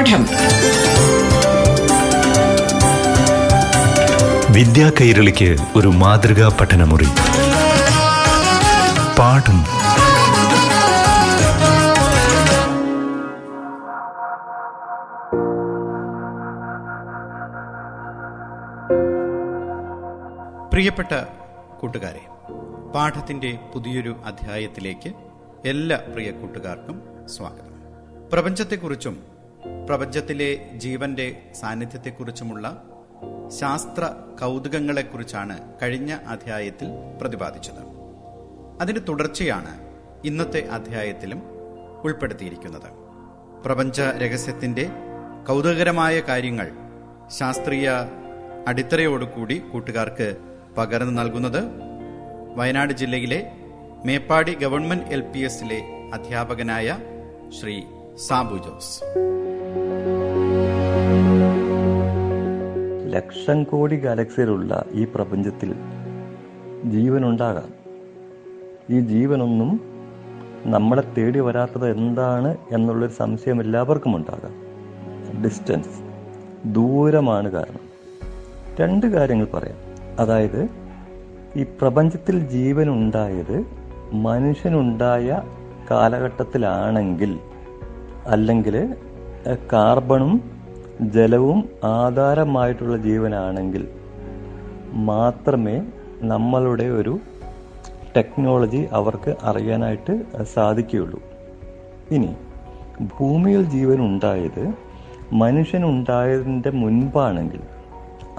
പാഠം. വിദ്യാ കൈരളിക്ക് ഒരു മാതൃകാ പഠനമുറി. പാഠം. പ്രിയപ്പെട്ട കൂട്ടുകാരെ പാഠത്തിന്റെ പുതിയൊരു അധ്യായത്തിലേക്ക് എല്ലാ പ്രിയ കൂട്ടുകാർക്കും സ്വാഗതം. പ്രപഞ്ചത്തെക്കുറിച്ചും പ്രപഞ്ചത്തിലെ ജീവന്റെ സാന്നിധ്യത്തെക്കുറിച്ചുമുള്ള ശാസ്ത്ര കൗതുകങ്ങളെക്കുറിച്ചാണ് കഴിഞ്ഞ അധ്യായത്തിൽ പ്രതിപാദിച്ചത്. അതിന് തുടർച്ചയാണ് ഇന്നത്തെ അധ്യായത്തിലും ഉൾപ്പെടുത്തിയിരിക്കുന്നത്. പ്രപഞ്ച രഹസ്യത്തിന്റെ കൗതുകകരമായ കാര്യങ്ങൾ ശാസ്ത്രീയ അടിത്തറയോടുകൂടി കൂട്ടുകാർക്ക് പകർന്നു നൽകുന്നത് വയനാട് ജില്ലയിലെ മേപ്പാടി ഗവൺമെന്റ് എൽ പി എസിലെ അധ്യാപകനായ ശ്രീ സാബു ജോസ്. ലക്ഷം കോടി ഗാലക്സിയിലുള്ള ഈ പ്രപഞ്ചത്തിൽ ജീവനുണ്ടാകാം. ഈ ജീവനൊന്നും നമ്മളെ തേടി വരാത്തത് എന്താണ് എന്നുള്ളൊരു സംശയം എല്ലാവർക്കും ഉണ്ടാകാം. ഡിസ്റ്റൻസ് ദൂരമാണ് കാരണം. രണ്ട് കാര്യങ്ങൾ പറയാം. അതായത് ഈ പ്രപഞ്ചത്തിൽ ജീവൻ ഉണ്ടായത് മനുഷ്യനുണ്ടായ കാലഘട്ടത്തിലാണെങ്കിൽ അല്ലെങ്കിൽ കാർബണും ജലവും ആധാരമായിട്ടുള്ള ജീവനാണെങ്കിൽ മാത്രമേ നമ്മളുടെ ഒരു ടെക്നോളജി അവർക്ക് അറിയാനായിട്ട് സാധിക്കുകയുള്ളൂ. ഇനി ഭൂമിയിൽ ജീവൻ ഉണ്ടായത് മനുഷ്യൻ ഉണ്ടായതിന്റെ മുൻപാണെങ്കിൽ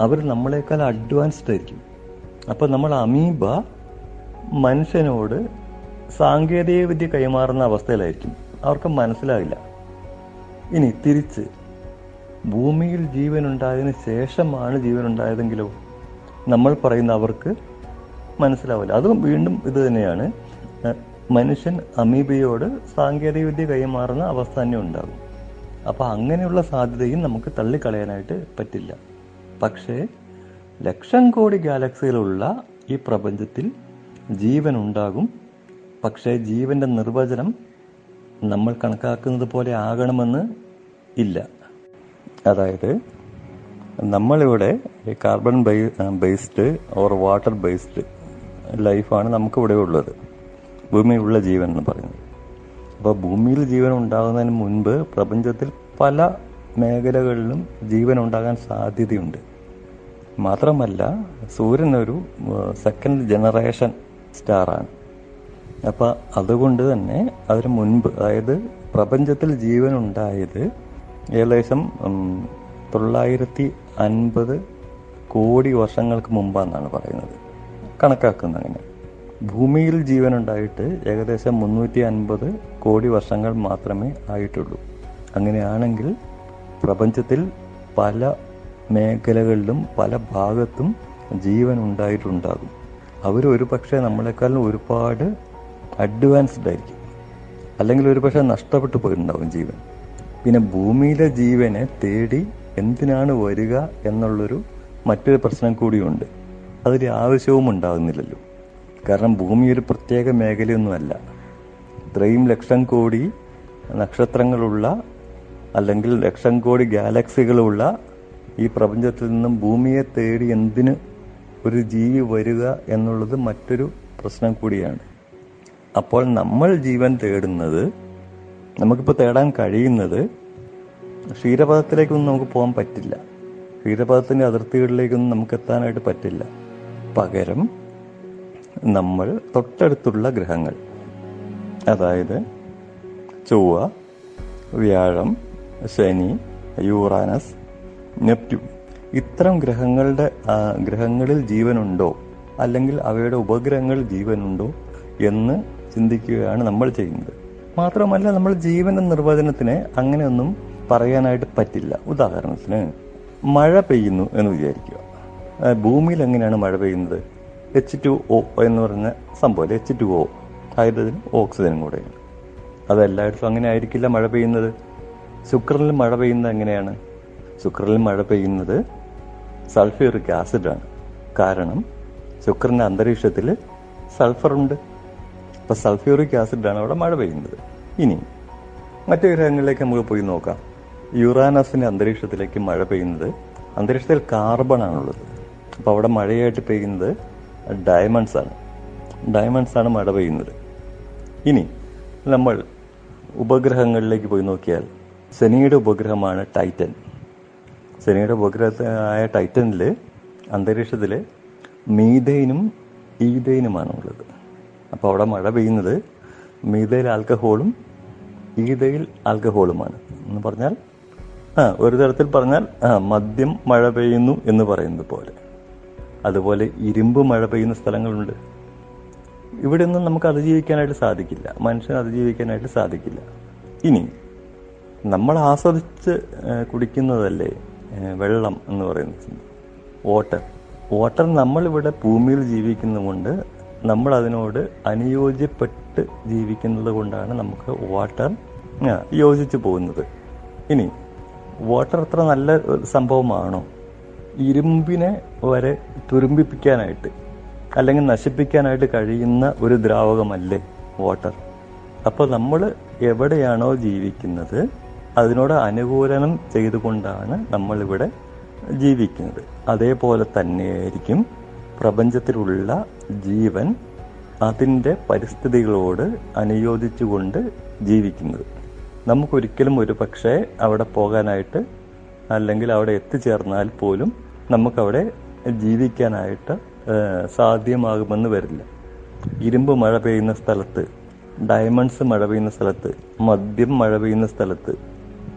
അവർ നമ്മളെക്കാൾ അഡ്വാൻസ്ഡ് ആയിരിക്കും. അപ്പോൾ നമ്മൾ അമീബ മനുഷ്യനോട് സാങ്കേതിക വിദ്യ കൈമാറുന്ന അവസ്ഥയിലായിരിക്കും. അവർക്ക് മനസ്സിലാവില്ല ഇനി തിരിച്ച് ഭൂമിയിൽ ജീവൻ ഉണ്ടായതിന് ശേഷമാണ് ജീവൻ ഉണ്ടായതെങ്കിലോ നമ്മൾ പറയുന്ന അവർക്ക് മനസ്സിലാവില്ല. അതും വീണ്ടും ഇത് തന്നെയാണ്. മനുഷ്യൻ അമീബയോട് സാങ്കേതിക വിദ്യ കൈമാറുന്ന അവസ്ഥ തന്നെ ഉണ്ടാകും. അപ്പോൾ അങ്ങനെയുള്ള സാധ്യതയും നമുക്ക് തള്ളിക്കളയാനായിട്ട് പറ്റില്ല. പക്ഷേ ലക്ഷം കോടി ഗാലക്സികളുള്ള ഈ പ്രപഞ്ചത്തിൽ ജീവൻ ഉണ്ടാകും പക്ഷേ ജീവന്റെ നിർവചനം നമ്മൾ കണക്കാക്കുന്നത് പോലെ ആകണമെന്ന് ഇല്ല. അതായത് നമ്മളിവിടെ carbon based or water based ലൈഫാണ് നമുക്കിവിടെ ഉള്ളത്. ഭൂമിയിലുള്ള ജീവൻ എന്ന് പറയുന്നത്. അപ്പോൾ ഭൂമിയിൽ ജീവൻ ഉണ്ടാകുന്നതിന് മുൻപ് പ്രപഞ്ചത്തിൽ പല മേഖലകളിലും ജീവൻ ഉണ്ടാകാൻ സാധ്യതയുണ്ട്. മാത്രമല്ല സൂര്യൻ ഒരു സെക്കൻഡ് ജനറേഷൻ സ്റ്റാറാണ് അപ്പോൾ അതുകൊണ്ട് തന്നെ അതിന് മുൻപ് അതായത് പ്രപഞ്ചത്തിൽ ജീവൻ ഉണ്ടായത് ഏകദേശം തൊള്ളായിരത്തി അൻപത് കോടി വർഷങ്ങൾക്ക് മുമ്പാണെന്നാണ് പറയുന്നത്. കണക്കാക്കുന്നത് അങ്ങനെ ഭൂമിയിൽ ജീവൻ ഉണ്ടായിട്ട് ഏകദേശം മുന്നൂറ്റി അൻപത് കോടി വർഷങ്ങൾ മാത്രമേ ആയിട്ടുള്ളൂ. അങ്ങനെയാണെങ്കിൽ പ്രപഞ്ചത്തിൽ പല മേഖലകളിലും പല ഭാഗത്തും ജീവൻ ഉണ്ടായിട്ടുണ്ടാകും അവർ ഒരു പക്ഷേ നമ്മളെക്കാളും ഒരുപാട് അഡ്വാൻസ്ഡ് ആയിരിക്കും. അല്ലെങ്കിൽ ഒരു പക്ഷേ നഷ്ടപ്പെട്ടു പോയിട്ടുണ്ടാവും ജീവൻ. പിന്നെ ഭൂമിയിലെ ജീവനെ തേടി എന്തിനാണ് വരിക എന്നുള്ളൊരു മറ്റൊരു പ്രശ്നം കൂടിയുണ്ട്. അതൊരു ആവശ്യവും ഉണ്ടാകുന്നില്ലല്ലോ. കാരണം ഭൂമി ഒരു പ്രത്യേക മേഖലയൊന്നുമല്ല. ഇത്രയും ലക്ഷം കോടി നക്ഷത്രങ്ങളുള്ള അല്ലെങ്കിൽ ലക്ഷം കോടി ഗാലക്സികളുള്ള ഈ പ്രപഞ്ചത്തിൽ നിന്നും ഭൂമിയെ തേടി എന്തിന് ഒരു ജീവി വരിക എന്നുള്ളത് മറ്റൊരു പ്രശ്നം കൂടിയാണ്. അപ്പോൾ നമ്മൾ ജീവൻ തേടുന്നത് നമുക്കിപ്പോൾ തേടാൻ കഴിയുന്നത് ക്ഷീരപഥത്തിലേക്കൊന്നും നമുക്ക് പോകാൻ പറ്റില്ല. ക്ഷീരപഥത്തിന്റെ അതിർത്തികളിലേക്കൊന്നും നമുക്ക് എത്താനായിട്ട് പറ്റില്ല. പകരം നമ്മൾ തൊട്ടടുത്തുള്ള ഗ്രഹങ്ങൾ. അതായത് ചൊവ്വ വ്യാഴം ശനി യൂറാനസ് നെപ്റ്റ്യൂൺ. ഇത്തരം ഗ്രഹങ്ങളുടെ ഗ്രഹങ്ങളിൽ ജീവനുണ്ടോ? അല്ലെങ്കിൽ അവയുടെ ഉപഗ്രഹങ്ങളിൽ ജീവനുണ്ടോ എന്ന് ചിന്തിക്കുകയാണ് നമ്മൾ ചെയ്യുന്നത്. മാത്രമല്ല നമ്മൾ ജീവന്റെ നിർവചനത്തിന് അങ്ങനെയൊന്നും പറയാനായിട്ട് പറ്റില്ല. ഉദാഹരണത്തിന് മഴ പെയ്യുന്നു എന്ന് വിചാരിക്കുക. ഭൂമിയിൽ എങ്ങനെയാണ് മഴ പെയ്യുന്നത്? എച്ച് ടു ഒ എന്ന് പറഞ്ഞ സംഭവം എച്ച് ടു ഒ ഹൈഡ്രജനും ഓക്സിജനും കൂടെയാണ് അതെല്ലായിടത്തും അങ്ങനെ ആയിരിക്കില്ല മഴ പെയ്യുന്നത്. ശുക്രനിൽ മഴ പെയ്യുന്നത് എങ്ങനെയാണ്? ശുക്രനിൽ മഴ പെയ്യുന്നത് സൾഫ്യൂറിക് ആസിഡാണ് കാരണം ശുക്രന്റെ അന്തരീക്ഷത്തിൽ സൾഫറുണ്ട് അപ്പോൾ സൾഫ്യൂറിക് ആസിഡാണ് അവിടെ മഴ പെയ്യുന്നത്. ഇനി മറ്റു ഗ്രഹങ്ങളിലേക്ക് നമുക്ക് പോയി നോക്കാം. യുറാനസിന്റെ അന്തരീക്ഷത്തിലേക്ക് മഴ പെയ്യുന്നത് അന്തരീക്ഷത്തിൽ കാർബൺ ആണുള്ളത്. അപ്പോൾ അവിടെ മഴയായിട്ട് പെയ്യുന്നത് ഡയമണ്ട്സ് ആണ്. ഡയമണ്ട്സ് ആണ് മഴ പെയ്യുന്നത്. ഇനി നമ്മൾ ഉപഗ്രഹങ്ങളിലേക്ക് പോയി നോക്കിയാൽ ശനിയുടെ ഉപഗ്രഹമാണ് ടൈറ്റൻ ശനിയുടെ ഉപഗ്രഹമായ ടൈറ്റനിൽ അന്തരീക്ഷത്തിൽ മീതൈനും ഈതൈനുമാണ് ഉള്ളത് അപ്പോൾ അവിടെ മഴ പെയ്യുന്നത് മീതയിൽ ആൽക്കഹോളും ഈതയിൽ ആൽക്കഹോളുമാണ്. എന്ന് പറഞ്ഞാൽ ആ ഒരു തരത്തിൽ പറഞ്ഞാൽ മദ്യം മഴ പെയ്യുന്നു എന്ന് പറയുന്നത് പോലെ. അതുപോലെ ഇരുമ്പ് മഴ പെയ്യുന്ന സ്ഥലങ്ങളുണ്ട്. ഇവിടെ ഒന്നും നമുക്ക് അതിജീവിക്കാനായിട്ട് സാധിക്കില്ല. മനുഷ്യന് അതിജീവിക്കാനായിട്ട് സാധിക്കില്ല. ഇനി നമ്മൾ ആസ്വദിച്ച് കുടിക്കുന്നതല്ലേ വെള്ളം എന്ന് പറയുന്നത്? വാട്ടർ. വാട്ടർ നമ്മളിവിടെ ഭൂമിയിൽ ജീവിക്കുന്നതുകൊണ്ട് നമ്മൾ അതിനോട് അനുയോജ്യപ്പെട്ട് ജീവിക്കുന്നത് കൊണ്ടാണ് നമുക്ക് വാട്ടർ യോജിച്ചു പോകുന്നത്. ഇനി വാട്ടർ അത്ര നല്ല സംഭവമാണോ? ഇരുമ്പിനെ വരെ തുരുമ്പിപ്പിക്കാനായിട്ട് അല്ലെങ്കിൽ നശിപ്പിക്കാനായിട്ട് കഴിയുന്ന ഒരു ദ്രാവകമല്ലേ വാട്ടർ അപ്പോൾ നമ്മൾ എവിടെയാണോ ജീവിക്കുന്നത് അതിനോട് അനുകൂലനം ചെയ്തുകൊണ്ടാണ് നമ്മളിവിടെ ജീവിക്കുന്നത്. അതേപോലെ തന്നെയായിരിക്കും പ്രപഞ്ചത്തിലുള്ള ജീവൻ അതിന്റെ പരിസ്ഥിതികളോട് അനുയോജിച്ചുകൊണ്ട് ജീവിക്കുന്നത്. നമുക്കൊരിക്കലും ഒരു പക്ഷേ അവിടെ പോകാനായിട്ട് അല്ലെങ്കിൽ അവിടെ എത്തിച്ചേർന്നാൽ പോലും നമുക്കവിടെ ജീവിക്കാനായിട്ട് സാധ്യമാകുമെന്ന് വരില്ല. ഇരുമ്പ് മഴ പെയ്യുന്ന സ്ഥലത്ത് ഡയമണ്ട്സ് മഴ പെയ്യുന്ന സ്ഥലത്ത് മദ്യം മഴ പെയ്യുന്ന സ്ഥലത്ത്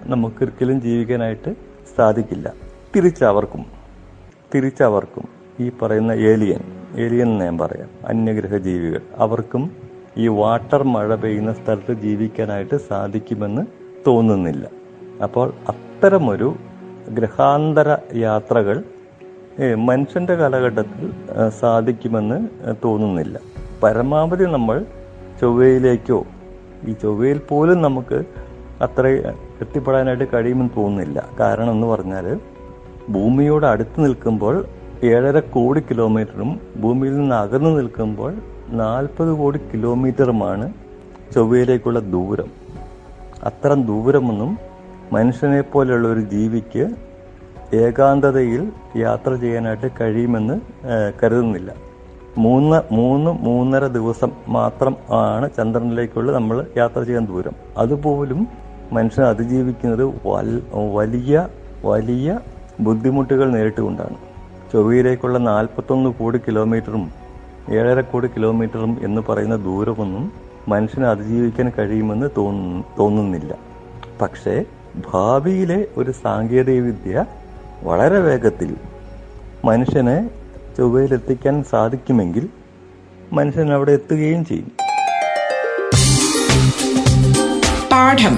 നമുക്കൊരിക്കലും ജീവിക്കാനായിട്ട് സാധിക്കില്ല. തിരിച്ചവർക്കും തിരിച്ചവർക്കും ഈ പറയുന്ന ഏലിയൻ ഏലിയൻ എന്ന് ഞാൻ പറയാം അന്യഗ്രഹ ജീവികൾ അവർക്കും ഈ വാട്ടർ മഴ പെയ്യുന്ന സ്ഥലത്ത് ജീവിക്കാനായിട്ട് സാധിക്കുമെന്ന് തോന്നുന്നില്ല. അപ്പോൾ അത്തരമൊരു ഗ്രഹാന്തര യാത്രകൾ മനുഷ്യന്റെ കാലഘട്ടത്തിൽ സാധിക്കുമെന്ന് തോന്നുന്നില്ല. പരമാവധി നമ്മൾ ചൊവ്വയിലേക്കോ ഈ ചൊവ്വയിൽ പോലും നമുക്ക് അത്ര എത്തിപ്പെടാനായിട്ട് കഴിയുമെന്ന് തോന്നുന്നില്ല. കാരണം എന്ന് പറഞ്ഞാൽ ഭൂമിയോട് അടുത്ത് നിൽക്കുമ്പോൾ ഏഴര കോടി കിലോമീറ്ററും ഭൂമിയിൽ നിന്ന് അകന്നു നിൽക്കുമ്പോൾ നാൽപ്പത് കോടി കിലോമീറ്ററുമാണ് ചൊവ്വയിലേക്കുള്ള ദൂരം. അത്തരം ദൂരമൊന്നും മനുഷ്യനെ പോലെയുള്ള ഒരു ജീവിക്ക് ഏകാന്തതയിൽ യാത്ര ചെയ്യാനായിട്ട് കഴിയുമെന്ന് കരുതുന്നില്ല. മൂന്ന് മൂന്ന് മൂന്നര ദിവസം മാത്രം ആണ് ചന്ദ്രനിലേക്കുള്ള നമ്മൾ യാത്ര ചെയ്യാൻ ദൂരം. അതുപോലും മനുഷ്യൻ അതിജീവിക്കുന്നത് വലിയ വലിയ ബുദ്ധിമുട്ടുകൾ നേരിട്ടുകൊണ്ടാണ്. ചൊവ്വയിലേക്കുള്ള നാൽപ്പത്തൊന്ന് കോടി കിലോമീറ്ററും ഏഴര കോടി കിലോമീറ്ററും എന്ന് പറയുന്ന ദൂരമൊന്നും മനുഷ്യന് അതിജീവിക്കാൻ കഴിയുമെന്ന് തോന്നുന്നില്ല. പക്ഷേ ഭാവിയിലെ ഒരു സാങ്കേതികവിദ്യ വളരെ വേഗത്തിൽ മനുഷ്യനെ ചൊവ്വയിലെത്തിക്കാൻ സാധിക്കുമെങ്കിൽ മനുഷ്യൻ അവിടെ എത്തുകയും ചെയ്യും. പാഠം.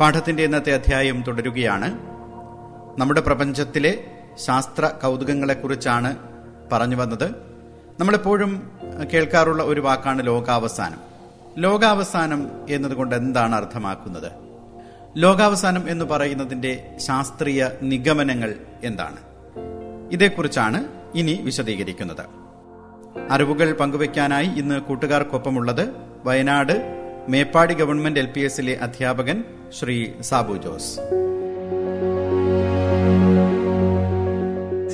പാഠത്തിന്റെ ഇന്നത്തെ അധ്യായം തുടരുകയാണ്. നമ്മുടെ പ്രപഞ്ചത്തിലെ ശാസ്ത്ര കൗതുകങ്ങളെക്കുറിച്ചാണ് പറഞ്ഞു വന്നത്. നമ്മളെപ്പോഴും കേൾക്കാറുള്ള ഒരു വാക്കാണ് ലോകാവസാനം. ലോകാവസാനം എന്നതുകൊണ്ട് എന്താണ് അർത്ഥമാക്കുന്നത്? ലോകാവസാനം എന്ന് പറയുന്നതിന്റെ ശാസ്ത്രീയ നിഗമനങ്ങൾ എന്താണ്? ഇതേക്കുറിച്ചാണ് ഇനി വിശദീകരിക്കുന്നത്. അറിവുകൾ പങ്കുവയ്ക്കാനായി ഇന്ന് കൂട്ടുകാർക്കൊപ്പമുള്ളത് Wayanad Meppadi government L P എസിലെ അധ്യാപകൻ ശ്രീ സാബു ജോസ്.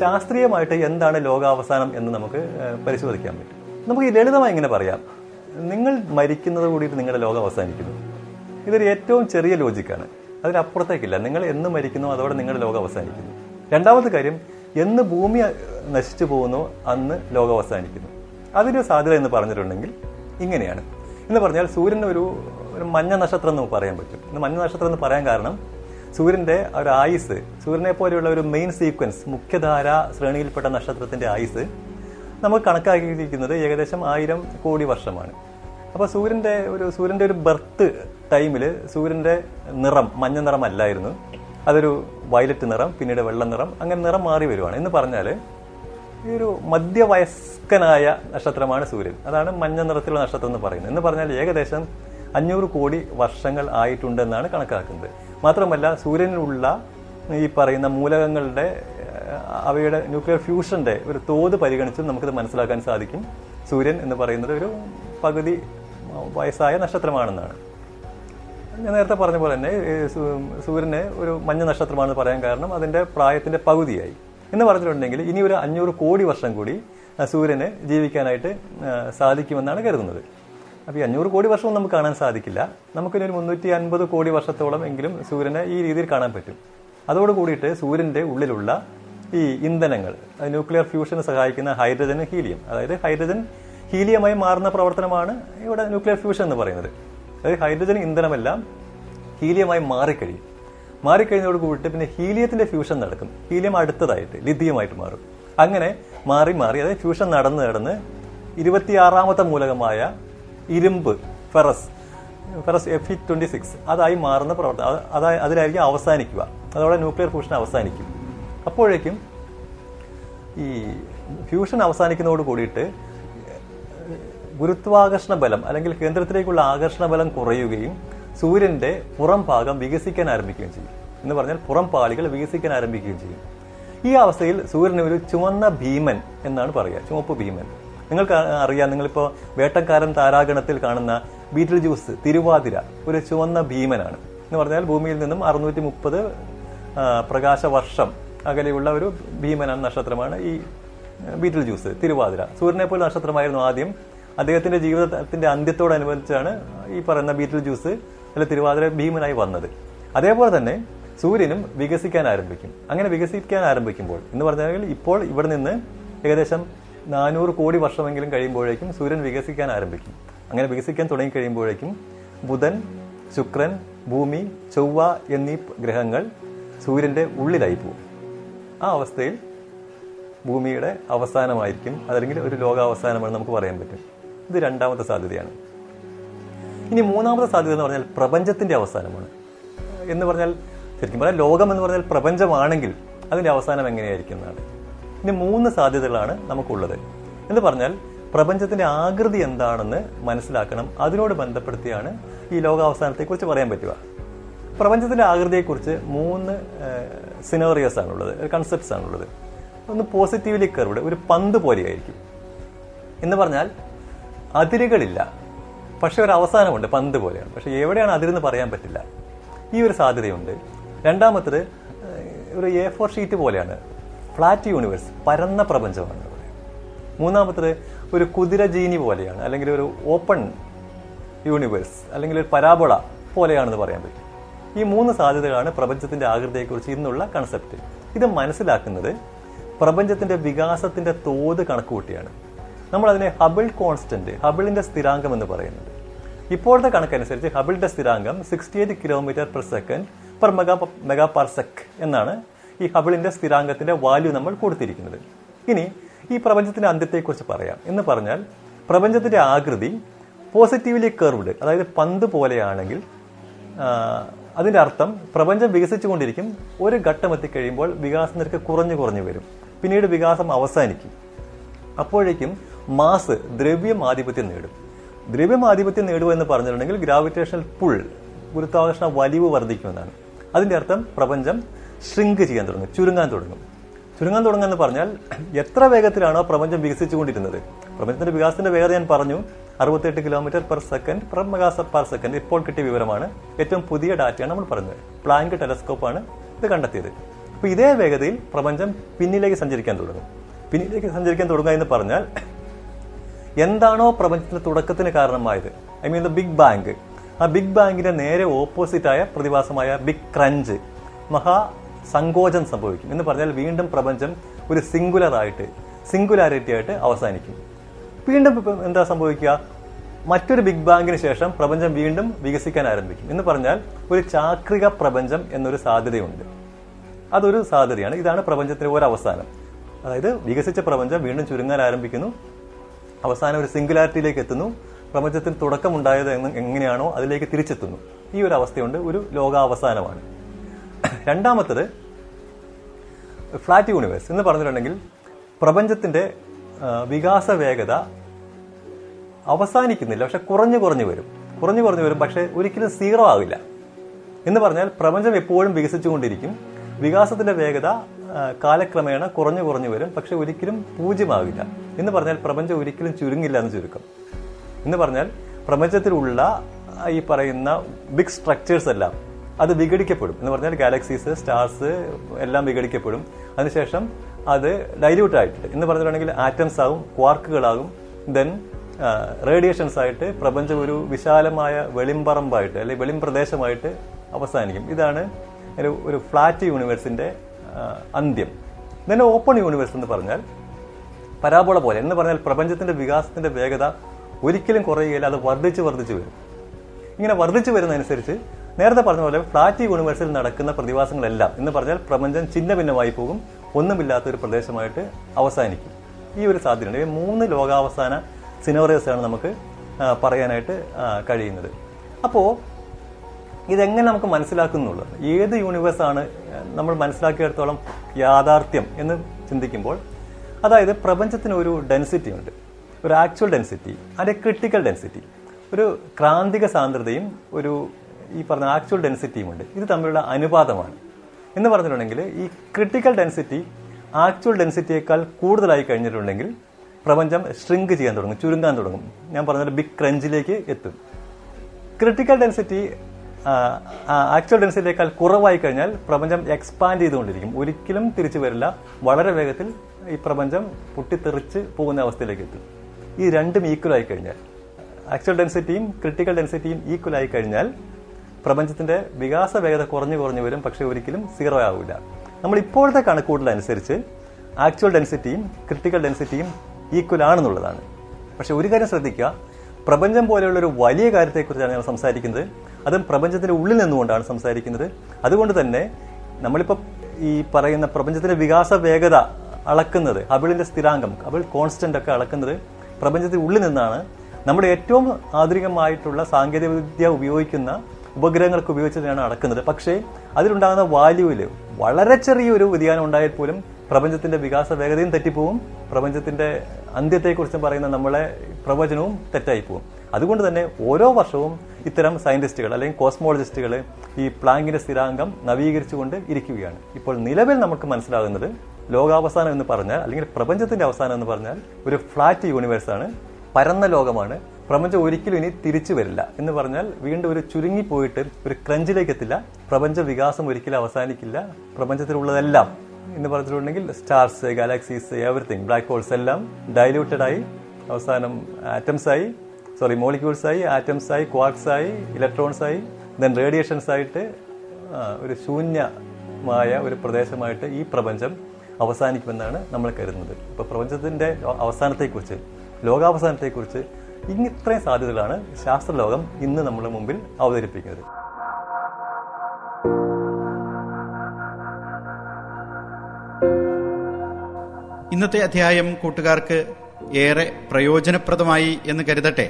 ശാസ്ത്രീയമായിട്ട് എന്താണ് ലോകാവസാനം എന്ന് നമുക്ക് പരിശോധിക്കാൻ പറ്റും. നമുക്ക് ഈ ലളിതമായി ഇങ്ങനെ പറയാം. നിങ്ങൾ മരിക്കുന്നത് കൂടിയിട്ട് നിങ്ങളുടെ ലോകം അവസാനിക്കുന്നു. ഇതൊരു ഏറ്റവും ചെറിയ ലോജിക്കാണ് അതിലപ്പുറത്തേക്കില്ല. നിങ്ങൾ എന്ന് മരിക്കുന്നു അതോടെ നിങ്ങളുടെ ലോകം അവസാനിക്കുന്നു. രണ്ടാമത്തെ കാര്യം എന്ന് ഭൂമി നശിച്ചു പോകുന്നു അന്ന് ലോകം അവസാനിക്കുന്നു. അതിന്റെ സാധ്യത എന്ന് പറഞ്ഞിട്ടുണ്ടെങ്കിൽ ഇങ്ങനെയാണ്. എന്ന് പറഞ്ഞാൽ സൂര്യൻ ഒരു ഒരു മഞ്ഞ നക്ഷത്രം എന്ന് പറയാൻ പറ്റും. ഇന്ന് മഞ്ഞ നക്ഷത്രം എന്ന് പറയാൻ കാരണം സൂര്യന്റെ ഒരു ആയുസ് സൂര്യനെ പോലെയുള്ള ഒരു മെയിൻ സീക്വൻസ് മുഖ്യധാര ശ്രേണിയിൽപ്പെട്ട നക്ഷത്രത്തിന്റെ ആയുസ് നമ്മൾ കണക്കാക്കിയിരിക്കുന്നത് ഏകദേശം ആയിരം കോടി വർഷമാണ്. അപ്പോൾ സൂര്യന്റെ ഒരു സൂര്യന്റെ ഒരു ബർത്ത് ടൈമിൽ സൂര്യന്റെ നിറം മഞ്ഞ നിറമല്ലായിരുന്നു. അതൊരു വയലറ്റ് നിറം പിന്നീട് വെള്ള നിറം അങ്ങനെ നിറം മാറി വരുവാണ്. എന്ന് പറഞ്ഞാൽ ഈ ഒരു മധ്യവയസ്കനായ നക്ഷത്രമാണ് സൂര്യൻ. അതാണ് മഞ്ഞ നിറത്തിലുള്ള നക്ഷത്രം എന്ന് പറയുന്നത്. എന്ന് പറഞ്ഞാൽ ഏകദേശം അഞ്ഞൂറ് കോടി വർഷങ്ങൾ ആയിട്ടുണ്ടെന്നാണ് കണക്കാക്കുന്നത്. മാത്രമല്ല സൂര്യനിലുള്ള ഈ പറയുന്ന മൂലകങ്ങളുടെ അവയുടെ ന്യൂക്ലിയർ ഫ്യൂഷന്റെ ഒരു തോത് പരിഗണിച്ചും നമുക്കിത് മനസ്സിലാക്കാൻ സാധിക്കും. സൂര്യൻ എന്ന് പറയുന്നത് ഒരു പകുതി വയസ്സായ നക്ഷത്രമാണെന്നാണ്. ഞാൻ നേരത്തെ പറഞ്ഞ പോലെ തന്നെ സൂര്യനെ ഒരു മഞ്ഞ നക്ഷത്രമാണെന്ന് പറയാൻ കാരണം അതിന്റെ പ്രായത്തിന്റെ പകുതിയായി. എന്ന് പറഞ്ഞിട്ടുണ്ടെങ്കിൽ ഇനി ഒരു അഞ്ഞൂറ് കോടി വർഷം കൂടി സൂര്യന് ജീവിക്കാനായിട്ട് സാധിക്കുമെന്നാണ് കരുതുന്നത്. അപ്പോൾ ഈ അഞ്ഞൂറ് കോടി വർഷവും നമുക്ക് കാണാൻ സാധിക്കില്ല. നമുക്കിനി ഒരു മുന്നൂറ്റി അൻപത് കോടി വർഷത്തോളം എങ്കിലും സൂര്യനെ ഈ രീതിയിൽ കാണാൻ പറ്റും. അതോട് കൂടിയിട്ട് സൂര്യന്റെ ഉള്ളിലുള്ള ഈ ഇന്ധനങ്ങൾ ന്യൂക്ലിയർ ഫ്യൂഷന് സഹായിക്കുന്ന ഹൈഡ്രജൻ ഹീലിയം. അതായത് ഹൈഡ്രജൻ ഹീലിയമായി മാറുന്ന പ്രവർത്തനമാണ് ഇവിടെ ന്യൂക്ലിയർ ഫ്യൂഷൻ എന്ന് പറയുന്നത്. അതായത് ഹൈഡ്രജൻ ഇന്ധനമെല്ലാം ഹീലിയമായി മാറിക്കഴിയും. മാറിക്കഴിഞ്ഞതോട് കൂടിയിട്ട് പിന്നെ ഹീലിയത്തിന്റെ ഫ്യൂഷൻ നടക്കും. ഹീലിയം അടുത്തതായിട്ട് ലിഥിയമായിട്ട് മാറും. അങ്ങനെ മാറി മാറി അതായത് ഫ്യൂഷൻ നടന്ന് നടന്ന് ഇരുപത്തിയാറാമത്തെ മൂലകമായ ഇരുമ്പ് ferrous ferrous F E twenty six അതായി മാറുന്ന പ്രവർത്തനം അതായത് അതിലായിരിക്കും അവസാനിക്കുക. അതോടെ ന്യൂക്ലിയർ ഫ്യൂഷൻ അവസാനിക്കും. അപ്പോഴേക്കും ഈ ഫ്യൂഷൻ അവസാനിക്കുന്നതോട് കൂടിയിട്ട് ഗുരുത്വാകർഷണ ബലം അല്ലെങ്കിൽ കേന്ദ്രത്തിലേക്കുള്ള ആകർഷണ ബലം കുറയുകയും സൂര്യന്റെ പുറം ഭാഗം വികസിക്കാൻ ആരംഭിക്കുകയും ചെയ്യും. എന്ന് പറഞ്ഞാൽ പുറം പാളികൾ വികസിക്കാൻ ആരംഭിക്കുകയും ചെയ്യും. ഈ അവസ്ഥയിൽ സൂര്യന് ഒരു ചുവന്ന ഭീമൻ എന്നാണ് പറയുക. ചുവപ്പ് ഭീമൻ. നിങ്ങൾക്ക് അറിയാം നിങ്ങളിപ്പോൾ വേട്ടക്കാരൻ താരാഗണത്തിൽ കാണുന്ന ബീറ്റിൽ ജ്യൂസ് തിരുവാതിര ഒരു ചുവന്ന ഭീമനാണ്. എന്ന് പറഞ്ഞാൽ ഭൂമിയിൽ നിന്നും അറുന്നൂറ്റി മുപ്പത് പ്രകാശ വർഷം അകലെയുള്ള ഒരു ഭീമനാണ് നക്ഷത്രമാണ് ഈ ബീറ്റിൽ ജ്യൂസ് തിരുവാതിര. സൂര്യനെ പോലെ നക്ഷത്രമായിരുന്നു ആദ്യം. അദ്ദേഹത്തിന്റെ ജീവിതത്തിന്റെ അന്ത്യത്തോടനുബന്ധിച്ചാണ് ഈ പറയുന്ന ബീറ്റിൽ ജ്യൂസ് അല്ല തിരുവാതിര ഭീമനായി വന്നത്. അതേപോലെ തന്നെ സൂര്യനും വികസിക്കാൻ ആരംഭിക്കും. അങ്ങനെ വികസിക്കാൻ ആരംഭിക്കുമ്പോൾ എന്ന് പറഞ്ഞാൽ ഇപ്പോൾ ഇവിടെ നിന്ന് ഏകദേശം നാനൂറ് കോടി വർഷമെങ്കിലും കഴിയുമ്പോഴേക്കും സൂര്യൻ വികസിക്കാൻ ആരംഭിക്കും. അങ്ങനെ വികസിക്കാൻ തുടങ്ങി കഴിയുമ്പോഴേക്കും ബുധൻ ശുക്രൻ ഭൂമി ചൊവ്വ എന്നീ ഗ്രഹങ്ങൾ സൂര്യന്റെ ഉള്ളിലായി പോകും ആ അവസ്ഥയിൽ ഭൂമിയുടെ അവസാനമായിരിക്കും. അതല്ലെങ്കിൽ ഒരു ലോകാവസാനമാണ് നമുക്ക് പറയാൻ പറ്റും. ഇത് രണ്ടാമത്തെ സാധ്യതയാണ്. ഇനി മൂന്നാമത്തെ സാധ്യത എന്ന് പറഞ്ഞാൽ പ്രപഞ്ചത്തിന്റെ അവസാനമാണ്. എന്ന് പറഞ്ഞാൽ ശരിക്കും പറയാം ലോകം എന്ന് പറഞ്ഞാൽ പ്രപഞ്ചമാണെങ്കിൽ അതിന്റെ അവസാനം എങ്ങനെയായിരിക്കും എന്നാണ്. ഇനി മൂന്ന് സാധ്യതകളാണ് നമുക്കുള്ളത്. എന്ന് പറഞ്ഞാൽ പ്രപഞ്ചത്തിന്റെ ആകൃതി എന്താണെന്ന് മനസ്സിലാക്കണം. അതിനോട് ബന്ധപ്പെടുത്തിയാണ് ഈ ലോകാവസാനത്തെക്കുറിച്ച് പറയാൻ പറ്റുക. പ്രപഞ്ചത്തിന്റെ ആകൃതിയെക്കുറിച്ച് മൂന്ന് സിനോറിയോസ് ആണുള്ളത്. കൺസെപ്റ്റ്സ് ആണുള്ളത്. ഒന്ന് പോസിറ്റീവ്ലി കർവ്ഡ് ഒരു പന്ത് പോലെയായിരിക്കും. എന്ന് പറഞ്ഞാൽ അതിരുകളില്ല. പക്ഷെ ഒരു അവസാനമുണ്ട് പന്ത് പോലെയാണ്. പക്ഷേ എവിടെയാണ് അതിരെന്ന് പറയാൻ പറ്റില്ല. ഈ ഒരു സാധ്യതയുണ്ട്. രണ്ടാമത്തത് ഒരു എ ഫോർ ഷീറ്റ് പോലെയാണ്. ഫ്ലാറ്റ് യൂണിവേഴ്സ് പരന്ന പ്രപഞ്ചമാണ്. മൂന്നാമത്തത് ഒരു കുതിര ജീനി പോലെയാണ് അല്ലെങ്കിൽ ഒരു ഓപ്പൺ യൂണിവേഴ്സ് അല്ലെങ്കിൽ ഒരു പരാബോള പോലെയാണെന്ന് പറയാൻ പറ്റും. ഈ മൂന്ന് സാധ്യതകളാണ് പ്രപഞ്ചത്തിന്റെ ആകൃതിയെക്കുറിച്ച് ഇന്നുള്ള കൺസെപ്റ്റ് ഇത് മനസ്സിലാക്കുന്നത് പ്രപഞ്ചത്തിന്റെ വികാസത്തിന്റെ തോത് കണക്കുകൂട്ടിയാണ്. നമ്മൾ അതിനെ ഹബിൾ കോൺസ്റ്റന്റ് ഹബിളിന്റെ സ്ഥിരാങ്കം എന്ന് പറയുന്നത് ഇപ്പോഴത്തെ കണക്കനുസരിച്ച് ഹബിളിന്റെ സ്ഥിരാങ്കം sixty eight kilometre per second per mega mega per sec എന്നാണ് ഈ ഹബിളിന്റെ സ്ഥിരാങ്കത്തിന്റെ വാല്യൂ നമ്മൾ കൊടുത്തിരിക്കുന്നത്. ഇനി ഈ പ്രപഞ്ചത്തിന്റെ അന്ത്യത്തെക്കുറിച്ച് പറയാം. എന്ന് പറഞ്ഞാൽ പ്രപഞ്ചത്തിന്റെ ആകൃതി പോസിറ്റീവ്ലി കർവ്ഡ് അതായത് പന്ത് പോലെയാണെങ്കിൽ അതിന്റെ അർത്ഥം പ്രപഞ്ചം വികസിച്ചുകൊണ്ടിരിക്കും ഒരു ഘട്ടം എത്തിക്കഴിയുമ്പോൾ വികാസ നിരക്ക് കുറഞ്ഞു കുറഞ്ഞു വരും. പിന്നീട് വികാസം അവസാനിക്കും. അപ്പോഴേക്കും മാസ് ദ്രവ്യം ആധിപത്യം നേടും. ദ്രവ്യം ആധിപത്യം നേടുക എന്ന് പറഞ്ഞിട്ടുണ്ടെങ്കിൽ ഗ്രാവിറ്റേഷണൽ പുൾ ഗുരുത്വാകർഷണ വലിവ് വർദ്ധിക്കുമെന്നാണ് അതിന്റെ അർത്ഥം പ്രപഞ്ചം ഷ്രിങ്ക് ചെയ്യാൻ തുടങ്ങും ചുരുങ്ങാൻ തുടങ്ങും. ചുരുങ്ങാൻ തുടങ്ങുക എന്ന് പറഞ്ഞാൽ എത്ര വേഗത്തിലാണോ പ്രപഞ്ചം വികസിച്ചുകൊണ്ടിരുന്നത്. പ്രപഞ്ചത്തിന്റെ വികാസത്തിന്റെ വേഗത ഞാൻ പറഞ്ഞു അറുപത്തെട്ട് കിലോമീറ്റർ പെർ സെക്കൻഡ് പെർ മെഗാസ പെർ സെക്കൻഡ് ഇപ്പോൾ കിട്ടിയ വിവരമാണ്. ഏറ്റവും പുതിയ ഡാറ്റയാണ് നമ്മൾ പറഞ്ഞത്. പ്ലാങ്ക് ടെലസ്കോപ്പാണ് ഇത് കണ്ടെത്തിയത്. അപ്പോൾ ഇതേ വേഗതയിൽ പ്രപഞ്ചം പിന്നിലേക്ക് സഞ്ചരിക്കാൻ തുടങ്ങും. പിന്നിലേക്ക് സഞ്ചരിക്കാൻ തുടങ്ങുക എന്ന് പറഞ്ഞാൽ എന്താണോ പ്രപഞ്ചത്തിന്റെ തുടക്കത്തിന് കാരണമായത്? I mean the big bang ആ ബിഗ് ബാങ്കിന്റെ നേരെ ഓപ്പോസിറ്റായ പ്രതിഭാസമായ ബിഗ് ക്രഞ്ച് മഹാ സങ്കോചം സംഭവിക്കും. എന്ന് പറഞ്ഞാൽ വീണ്ടും പ്രപഞ്ചം ഒരു സിംഗുലർ ആയിട്ട് സിംഗുലാരിറ്റി ആയിട്ട് അവസാനിക്കും. വീണ്ടും എന്താ സംഭവിക്കുക? മറ്റൊരു ബിഗ് ബാങ്കിന് ശേഷം പ്രപഞ്ചം വീണ്ടും വികസിക്കാൻ ആരംഭിക്കും. എന്ന് പറഞ്ഞാൽ ഒരു ചാക്രിക പ്രപഞ്ചം എന്നൊരു സാധ്യതയുണ്ട്. അതൊരു സാധ്യതയാണ്. ഇതാണ് പ്രപഞ്ചത്തിന്റെ ഒരു അവസാനം. അതായത് വികസിച്ച പ്രപഞ്ചം വീണ്ടും ചുരുങ്ങാൻ ആരംഭിക്കുന്നു. അവസാനം ഒരു സിംഗുലാരിറ്റിയിലേക്ക് എത്തുന്നു. പ്രപഞ്ചത്തിന് തുടക്കമുണ്ടായത് എങ്ങനെയാണോ അതിലേക്ക് തിരിച്ചെത്തുന്നു. ഈ ഒരു അവസ്ഥയുണ്ട്. ഒരു ലോകാവസാനമാണ്. രണ്ടാമത്തത് ഫ്ലാറ്റ് യൂണിവേഴ്സ് എന്ന് പറഞ്ഞിട്ടുണ്ടെങ്കിൽ പ്രപഞ്ചത്തിന്റെ വികാസ വേഗത അവസാനിക്കുന്നില്ല. പക്ഷെ കുറഞ്ഞു കുറഞ്ഞു വരും. കുറഞ്ഞു കുറഞ്ഞു വരും പക്ഷെ ഒരിക്കലും സീറോ ആവില്ല. എന്ന് പറഞ്ഞാൽ പ്രപഞ്ചം എപ്പോഴും വികസിച്ചുകൊണ്ടിരിക്കും. വികാസത്തിന്റെ വേഗത കാലക്രമേണ കുറഞ്ഞു കുറഞ്ഞു വരും. പക്ഷെ ഒരിക്കലും പൂജ്യമാകില്ല എന്ന് പറഞ്ഞാൽ പ്രപഞ്ചം ഒരിക്കലും ചുരുങ്ങില്ല എന്ന് ചുരുക്കം. എന്ന് പറഞ്ഞാൽ പ്രപഞ്ചത്തിലുള്ള ഈ പറയുന്ന ബിഗ് സ്ട്രക്ചേഴ്സ് എല്ലാം അത് വിഘടിക്കപ്പെടും. എന്ന് പറഞ്ഞാൽ ഗാലക്സീസ് സ്റ്റാർസ് എല്ലാം വിഘടിക്കപ്പെടും. അതിനുശേഷം അത് ഡൈല്യൂട്ട് ആയിട്ട് എന്ന് പറഞ്ഞിട്ടുണ്ടെങ്കിൽ ആറ്റംസ് ആകും ക്വാർക്കുകളാകും ദെൻ റേഡിയേഷൻസ് ആയിട്ട് പ്രപഞ്ചം ഒരു വിശാലമായ വെളിമ്പറമ്പായിട്ട് അല്ലെങ്കിൽ വെളിംപ്രദേശമായിട്ട് അവസാനിക്കും. ഇതാണ് ഒരു ഒരു ഫ്ലാറ്റ് യൂണിവേഴ്സിന്റെ അന്ത്യം. ദെൻ ഓപ്പൺ യൂണിവേഴ്സ് എന്ന് പറഞ്ഞാൽ പരാബോള പോലെ. എന്ന് പറഞ്ഞാൽ പ്രപഞ്ചത്തിന്റെ വികാസത്തിന്റെ വേഗത ഒരിക്കലും കുറയുകയില്ല അത് വർദ്ധിച്ച് വർദ്ധിച്ച് വരും. ഇങ്ങനെ വർദ്ധിച്ചു വരുന്നതനുസരിച്ച് നേരത്തെ പറഞ്ഞ പോലെ ഫ്ലാറ്റ് യൂണിവേഴ്സിൽ നടക്കുന്ന പ്രതിഭാസങ്ങളെല്ലാം എന്ന് പറഞ്ഞാൽ പ്രപഞ്ചം ചിന്ന ഭിന്നമായി പോകും ഒന്നുമില്ലാത്ത ഒരു പ്രദേശമായിട്ട് അവസാനിക്കും. ഈ ഒരു സാധ്യതയുണ്ട്. ഈ മൂന്ന് ലോകാവസാന സിനോറിയസാണ് നമുക്ക് പറയാനായിട്ട് കഴിയുന്നത്. അപ്പോൾ ഇതെങ്ങനെ നമുക്ക് മനസ്സിലാക്കുന്നുള്ളത്? ഏത് യൂണിവേഴ്സാണ് നമ്മൾ മനസ്സിലാക്കിയെടുത്തോളം യാഥാർത്ഥ്യം എന്ന് ചിന്തിക്കുമ്പോൾ അതായത് പ്രപഞ്ചത്തിന് ഒരു ഡെൻസിറ്റി ഉണ്ട്. ഒരു ആക്ച്വൽ ഡെൻസിറ്റി അതിന്റെ ക്രിട്ടിക്കൽ ഡെൻസിറ്റി ഒരു ക്രാന്തിക സാന്ദ്രതയും ഒരു ഈ പറഞ്ഞ ആക്ച്വൽ ഡെൻസിറ്റിയും ഉണ്ട്. ഇത് തമ്മിലുള്ള അനുപാതമാണ്. എന്ന് പറഞ്ഞിട്ടുണ്ടെങ്കിൽ ഈ ക്രിട്ടിക്കൽ ഡെൻസിറ്റി ആക്ച്വൽ ഡെൻസിറ്റിയേക്കാൾ കൂടുതലായി കഴിഞ്ഞിട്ടുണ്ടെങ്കിൽ പ്രപഞ്ചം ഷ്രിങ്ക് ചെയ്യാൻ തുടങ്ങും ചുരുങ്ങാൻ തുടങ്ങും. ഞാൻ പറഞ്ഞ ബിഗ് ക്രഞ്ചിലേക്ക് എത്തും. ക്രിട്ടിക്കൽ ഡെൻസിറ്റി ആക്ച്വൽ ഡെൻസിറ്റിയേക്കാൾ കുറവായി കഴിഞ്ഞാൽ പ്രപഞ്ചം എക്സ്പാൻഡ് ചെയ്തുകൊണ്ടിരിക്കും. ഒരിക്കലും തിരിച്ചു വരില്ല. വളരെ വേഗത്തിൽ ഈ പ്രപഞ്ചം പൊട്ടിത്തെറിച്ച് പോകുന്ന അവസ്ഥയിലേക്ക് എത്തും. ഈ രണ്ടും ഈക്വൽ ആയി കഴിഞ്ഞാൽ ആക്ച്വൽ ഡെൻസിറ്റിയും ക്രിട്ടിക്കൽ ഡെൻസിറ്റിയും ഈക്വൽ ആയി കഴിഞ്ഞാൽ പ്രപഞ്ചത്തിന്റെ വികാസ വേഗത കുറഞ്ഞു കുറഞ്ഞു വരും പക്ഷെ ഒരിക്കലും സീറോ ആവില്ല. നമ്മൾ ഇപ്പോഴത്തെ കണക്കൂട്ടലനുസരിച്ച് ആക്ച്വൽ ഡെൻസിറ്റിയും ക്രിട്ടിക്കൽ ഡെൻസിറ്റിയും ഈക്വൽ ആണെന്നുള്ളതാണ്. പക്ഷെ ഒരു കാര്യം ശ്രദ്ധിക്കുക പ്രപഞ്ചം പോലെയുള്ള ഒരു വലിയ കാര്യത്തെക്കുറിച്ചാണ് ഞാൻ സംസാരിക്കുന്നത്. അതും പ്രപഞ്ചത്തിന്റെ ഉള്ളിൽ നിന്നുകൊണ്ടാണ് സംസാരിക്കുന്നത്. അതുകൊണ്ട് തന്നെ നമ്മളിപ്പോൾ ഈ പറയുന്ന പ്രപഞ്ചത്തിന്റെ വികാസ വേഗത അളക്കുന്നത് ഹബിളിന്റെ സ്ഥിരാങ്കം ഹബിൾ കോൺസ്റ്റന്റ് ഒക്കെ അളക്കുന്നത് പ്രപഞ്ചത്തിന്റെ ഉള്ളിൽ നിന്നാണ്. നമ്മുടെ ഏറ്റവും ആധുനികമായിട്ടുള്ള സാങ്കേതികവിദ്യ ഉപയോഗിക്കുന്ന ഉപഗ്രഹങ്ങൾക്ക് ഉപയോഗിച്ചിട്ടാണ് അളക്കുന്നത്. പക്ഷേ അതിലുണ്ടാകുന്ന വാല്യൂവിൽ വളരെ ചെറിയൊരു വ്യതിയാനം ഉണ്ടായാൽ പോലും പ്രപഞ്ചത്തിന്റെ വികാസ വേഗതയും തെറ്റിപ്പോവും. പ്രപഞ്ചത്തിന്റെ അന്ത്യത്തെക്കുറിച്ചും പറയുന്ന നമ്മളെ പ്രവചനവും തെറ്റായി പോകും അതുകൊണ്ട് തന്നെ ഓരോ വർഷവും ഇത്തരം സയന്റിസ്റ്റുകൾ അല്ലെങ്കിൽ കോസ്മോളജിസ്റ്റുകൾ ഈ പ്ലാങ്കിന്റെ സ്ഥിരാംഗം നവീകരിച്ചുകൊണ്ട് ഇരിക്കുകയാണ്. ഇപ്പോൾ നിലവിൽ നമുക്ക് മനസ്സിലാകുന്നത് ലോകാവസാനം എന്ന് പറഞ്ഞാൽ അല്ലെങ്കിൽ പ്രപഞ്ചത്തിന്റെ അവസാനം എന്ന് പറഞ്ഞാൽ ഒരു ഫ്ലാറ്റ് യൂണിവേഴ്സ് ആണ് പരന്ന ലോകമാണ്. പ്രപഞ്ചം ഒരിക്കലും ഇനി തിരിച്ചു വരില്ല എന്ന് പറഞ്ഞാൽ വീണ്ടും ഒരു ചുരുങ്ങി പോയിട്ട് ഒരു ക്രഞ്ചിലേക്ക് എത്തില്ല. പ്രപഞ്ച വികാസം ഒരിക്കലും അവസാനിക്കില്ല. പ്രപഞ്ചത്തിലുള്ളതെല്ലാം എന്ന് പറഞ്ഞിട്ടുണ്ടെങ്കിൽ stars galaxies everything black holes എല്ലാം ഡൈലൂട്ടഡായി അവസാനം ആറ്റംസ് ആയി സോറി മോളിക്യൂൾസ് ആയി ആറ്റംസ് ആയി ക്വാർക്സ് ആയി ഇലക്ട്രോൺസ് ആയി ദെൻ റേഡിയേഷൻസ് ആയിട്ട് ഒരു ശൂന്യമായ ഒരു പ്രദേശമായിട്ട് ഈ പ്രപഞ്ചം അവസാനിക്കുമെന്നാണ് നമ്മൾ കരുതുന്നത്. ഇപ്പോൾ പ്രപഞ്ചത്തിന്റെ അവസാനത്തെക്കുറിച്ച് ലോകാവസാനത്തെക്കുറിച്ച് ഇത്രയും സാധ്യതകളാണ് ശാസ്ത്രലോകം ഇന്ന് നമ്മുടെ മുമ്പിൽ അവതരിപ്പിക്കുന്നത്. ഇന്നത്തെ അധ്യായം കൂട്ടുകാർക്ക് ഏറെ പ്രയോജനപ്രദമായി എന്ന് കരുതട്ടെ.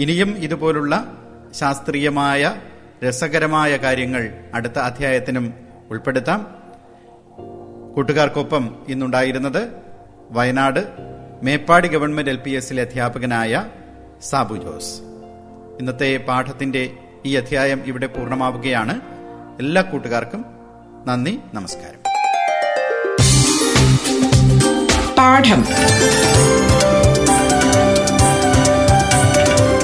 ഇനിയും ഇതുപോലുള്ള ശാസ്ത്രീയമായ രസകരമായ കാര്യങ്ങൾ അടുത്ത അധ്യായത്തിനും ഉൾപ്പെടുത്താം. കൂട്ടുകാർക്കൊപ്പം ഇന്നുണ്ടായിരുന്നത് Wayanad Meppadi government L P എസിലെ അധ്യാപകനായ സാബു ജോസ്. ഇന്നത്തെ പാഠത്തിന്റെ ഈ അധ്യായം ഇവിടെ പൂർണമാവുകയാണ്. എല്ലാ കൂട്ടുകാർക്കും നന്ദി നമസ്കാരം. പാഠം.